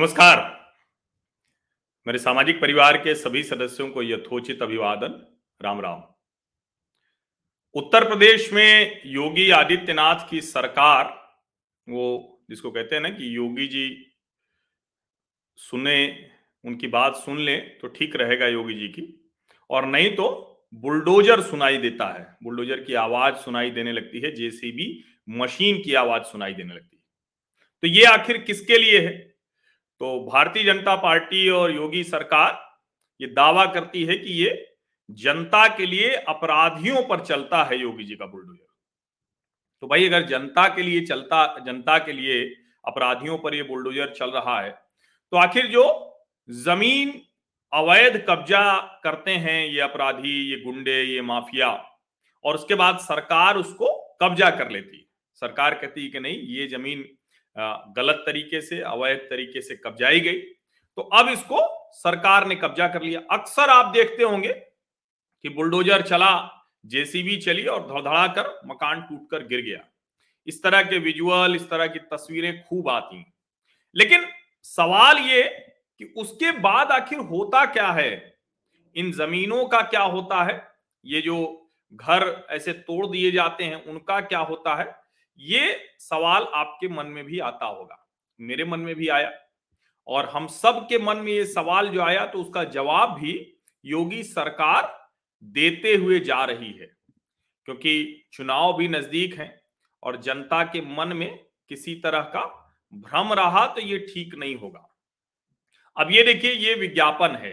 नमस्कार। मेरे सामाजिक परिवार के सभी सदस्यों को यथोचित अभिवादन। राम राम। उत्तर प्रदेश में योगी आदित्यनाथ की सरकार, वो जिसको कहते हैं ना कि योगी जी सुने, उनकी बात सुन ले तो ठीक रहेगा योगी जी की। और नहीं तो बुलडोजर सुनाई देता है। बुलडोजर की आवाज़ सुनाई देने लगती है, जेसीबी मशीन की आवाज़ सुनाई देने लगती है। तो ये आखिर किसके लिए है? तो भारतीय जनता पार्टी और योगी सरकार ये दावा करती है कि ये जनता के लिए अपराधियों पर चलता है योगी जी का बुलडोजर। तो भाई अगर जनता के लिए चलता, जनता के लिए अपराधियों पर ये बुलडोजर चल रहा है तो आखिर जो ज़मीन अवैध कब्जा करते हैं ये अपराधी, ये गुंडे, ये माफिया, और उसके बाद सरकार उसको कब्जा कर लेती सरकार कहती है कि नहीं, ये ज़मीन गलत तरीके से, अवैध तरीके से कब्जाई गई। तो अब इसको सरकार ने कब्जा कर लिया। अक्सर आप देखते होंगे कि बुलडोजर चला, जेसीबी चली और धड़धड़ा कर मकान टूटकर गिर गया। इस तरह के विजुअल, इस तरह की तस्वीरें खूब आती लेकिन सवाल ये कि उसके बाद आखिर होता क्या है? इन जमीनों का क्या होता है? ये जो घर ऐसे तोड़ दिए जाते हैं, उनका क्या होता है? ये सवाल आपके मन में भी आता होगा, मेरे मन में भी आया। और हम सब के मन में ये सवाल जो आया तो उसका जवाब भी योगी सरकार देते हुए जा रही है, क्योंकि चुनाव भी नज़दीक है और जनता के मन में किसी तरह का भ्रम रहा तो ये ठीक नहीं होगा। अब ये देखिए, ये विज्ञापन है।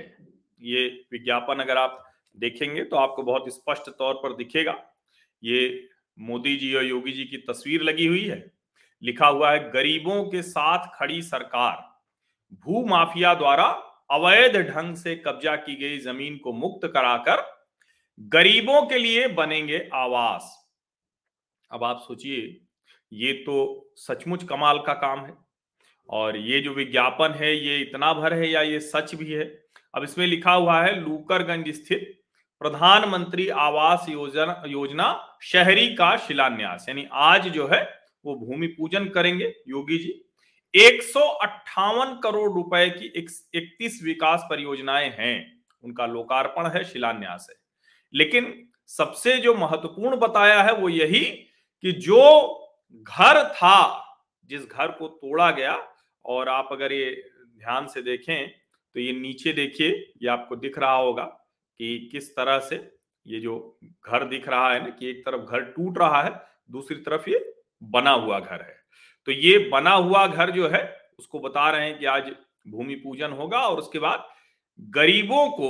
ये विज्ञापन अगर आप देखेंगे तो आपको बहुत स्पष्ट तौर पर दिखेगा। ये मोदी जी और योगी जी की तस्वीर लगी हुई है। लिखा हुआ है, गरीबों के साथ खड़ी सरकार। भू माफिया द्वारा अवैध ढंग से कब्जा की गई ज़मीन को मुक्त कराकर गरीबों के लिए बनेंगे आवास। अब आप सोचिए, ये तो सचमुच कमाल का काम है और ये जो विज्ञापन है, ये इतना भर है या ये सच भी है? अब इसमें लिखा हुआ है, लूकरगंज स्थित प्रधानमंत्री आवास योजना योजना शहरी का शिलान्यास, यानी आज जो है वो भूमि पूजन करेंगे, योगी जी। एक सौ अट्ठावन करोड़ रुपए की इकतीस विकास परियोजनाएँ हैं, उनका लोकार्पण है, शिलान्यास है। लेकिन सबसे जो महत्वपूर्ण बताया है वो यही कि जो घर था, जिस घर को तोड़ा गया, और आप अगर ये ध्यान से देखें तो ये नीचे देखिए, ये आपको दिख रहा होगा कि किस तरह से ये जो घर दिख रहा है ना, कि एक तरफ़ घर टूट रहा है, दूसरी तरफ़ ये बना हुआ घर है। तो ये बना हुआ घर जो है, उसको बता रहे हैं कि आज भूमि पूजन होगा और उसके बाद गरीबों को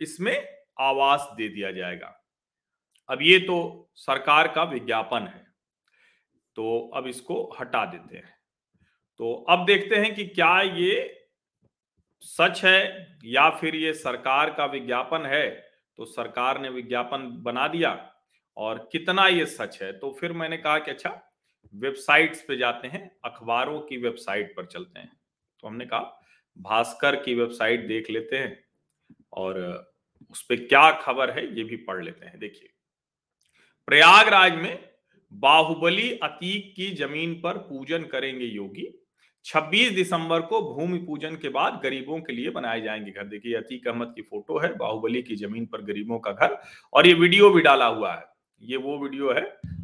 इसमें आवास दे दिया जाएगा। अब ये तो सरकार का विज्ञापन है तो अब इसको हटा देते हैं। तो अब देखते हैं कि क्या ये सच है या फिर ये सरकार का विज्ञापन है तो सरकार ने विज्ञापन बना दिया और कितना ये सच है? तो फिर मैंने कहा कि अच्छा वेबसाइट्स पे जाते हैं, अखबारों की वेबसाइट पर चलते हैं। तो हमने कहा, भास्कर की वेबसाइट देख लेते हैं और उस पर क्या खबर है ये भी पढ़ लेते हैं। देखिए, प्रयागराज में बाहुबली अतीक की ज़मीन पर पूजन करेंगे योगी 26 दिसंबर को भूमि पूजन के बाद गरीबों के लिए बनाए जाएँगे घर। देखिए अतीक अहमद की फ़ोटो है बाहुबली की ज़मीन पर गरीबों का घर और ये वीडियो भी डाला हुआ है। ये वो वीडियो है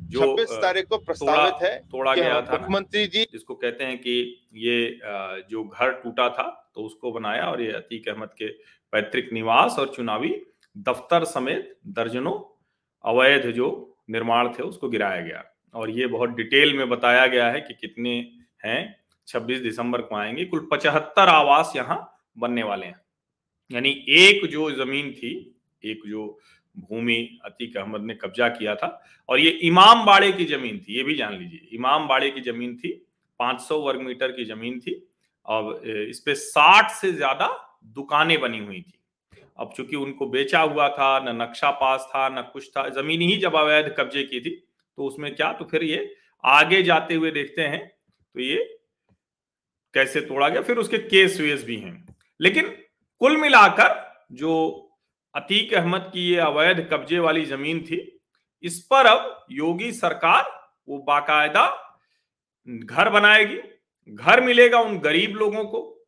जो छब्बीस तारीख को प्रस्तावित है तोड़ा गया था मुख्यमंत्री जी जिसको कहते हैं कि ये जो घर टूटा था तो उसको बनाया और ये अतीक अहमद के पैतृक निवास और चुनावी दफ्तर समेत दर्जनों अवैध जो निर्माण थे उसको गिराया गया। और ये बहुत डिटेल में बताया गया है कि कितने हैं 26 दिसंबर को आएँगे। कुल पचहत्तर आवास यहाँ बनने वाले हैं। यानी एक जो ज़मीन थी, एक जो भूमि अतीक अहमद ने कब्जा किया था, और ये इमाम बाड़े की ज़मीन थी, ये भी जान लीजिए। इमाम बाड़े की ज़मीन थी 500 वर्ग मीटर की ज़मीन थी और इस पे 60 से ज़्यादा दुकानें बनी हुई थी। अब चूँकि उनको बेचा हुआ था, न नक्शा पास था, न कुछ था, ज़मीन ही जब अवैध कब्जे की थी तो उसमें क्या? तो फिर ये आगे जाते हुए देखते हैं तो ये कैसे तोड़ा गया, फिर उसके केस वेस भी हैं। लेकिन कुल मिलाकर जो अतीक अहमद की ये अवैध कब्जे वाली ज़मीन थी, इस पर अब योगी सरकार वो बाकायदा घर बनाएगी। घर मिलेगा उन गरीब लोगों को,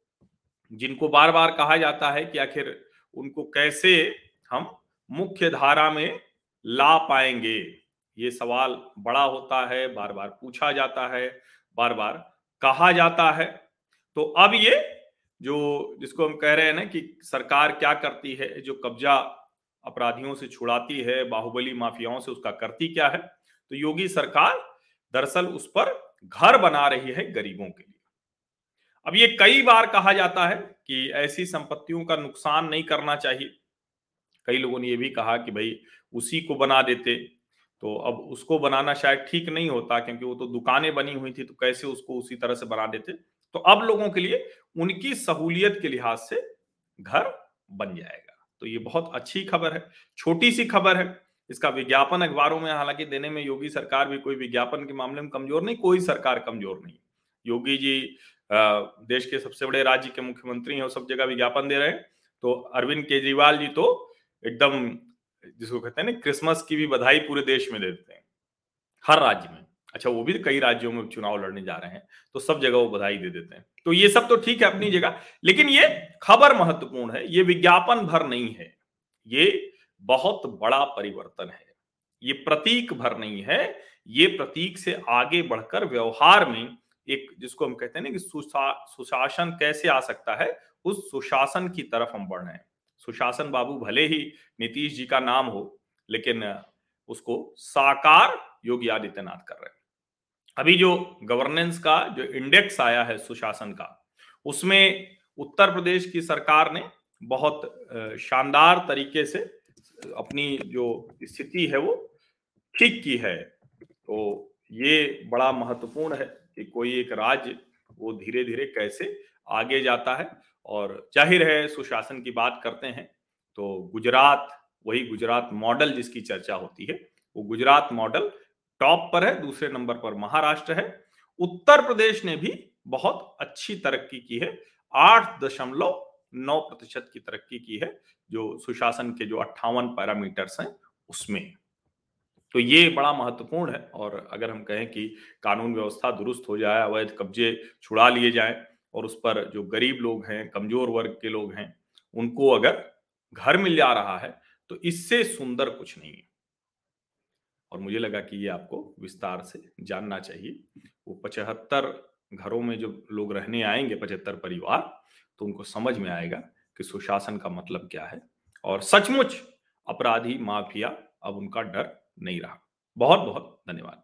जिनको बार बार कहा जाता है कि आखिर उनको कैसे हम मुख्य धारा में ला पाएँगे। ये सवाल बड़ा होता है बार बार पूछा जाता है बार बार कहा जाता है। तो अब ये जो, जिसको हम कह रहे हैं ना कि सरकार क्या करती है, जो कब्जा अपराधियों से छुड़ाती है, बाहुबली माफियाओं से उसका करती क्या है? तो योगी सरकार दरअसल उस पर घर बना रही है गरीबों के लिए। अब ये कई बार कहा जाता है कि ऐसी संपत्तियों का नुकसान नहीं करना चाहिए। कई लोगों ने यह भी कहा कि भाई, उसी को बना देते तो अब उसको बनाना शायद ठीक नहीं होता, क्योंकि वो तो दुकानें बनी हुई थी तो कैसे उसको उसी तरह से बना देते? तो अब लोगों के लिए उनकी सहूलियत के लिहाज से घर बन जाएगा। तो ये बहुत अच्छी खबर है, छोटी सी खबर है। इसका विज्ञापन अखबारों में, हालाँकि देने में योगी सरकार भी कोई विज्ञापन के मामले में कमज़ोर नहीं, कोई सरकार कमज़ोर नहीं। योगी जी देश के सबसे बड़े राज्य के मुख्यमंत्री हैं और सब जगह विज्ञापन दे रहे हैं। तो अरविंद केजरीवाल जी तो एकदम, जिसको कहते हैं ना, क्रिसमस की भी बधाई पूरे देश में दे देते हैं, हर राज्य में। अच्छा वो भी कई राज्यों में चुनाव लड़ने जा रहे हैं तो सब जगह वो बधाई दे देते हैं। तो ये सब तो ठीक है अपनी जगह लेकिन ये खबर महत्वपूर्ण है ये विज्ञापन भर नहीं है ये बहुत बड़ा परिवर्तन है। ये प्रतीक भर नहीं है ये प्रतीक से आगे बढ़कर व्यवहार में एक जिसको हम कहते हैं ना कि सुशासन कैसे आ सकता है उस सुशासन की तरफ़ हम बढ़ रहे हैं। सुशासन बाबू भले ही नीतीश जी का नाम हो लेकिन उसको साकार योगी आदित्यनाथ कर रहे हैं। अभी जो गवर्नेंस का, जो इंडेक्स आया है सुशासन का, उसमें उत्तर प्रदेश की सरकार ने बहुत शानदार तरीके से, अपनी जो स्थिति है वो ठीक की है। तो ये बड़ा महत्वपूर्ण है कि कोई एक राज्य वो धीरे धीरे कैसे आगे जाता है। और ज़ाहिर है, सुशासन की बात करते हैं तो गुजरात, वही गुजरात मॉडल जिसकी चर्चा होती है, वो गुजरात मॉडल टॉप पर है, दूसरे नंबर पर महाराष्ट्र है। उत्तर प्रदेश ने भी बहुत अच्छी तरक्की की है, आठ दशमलव नौ प्रतिशत की तरक्की की है, जो सुशासन के जो अट्ठावन पैरामीटर्स हैं, उसमें। तो ये बड़ा महत्वपूर्ण है, और अगर हम कहें कि कानून व्यवस्था दुरुस्त हो जाए, अवैध कब्जे छुड़ा लिए जाए, और उस पर जो गरीब लोग हैं, कमज़ोर वर्ग के लोग हैं, उनको अगर घर मिल जा रहा है तो इससे सुंदर कुछ नहीं है। और मुझे लगा कि ये आपको विस्तार से जानना चाहिए। वो पचहत्तर घरों में जो लोग रहने आएँगे, पचहत्तर परिवार तो उनको समझ में आएगा कि सुशासन का मतलब क्या है। और सचमुच अपराधी, माफिया, अब उनका डर नहीं रहा। बहुत बहुत धन्यवाद।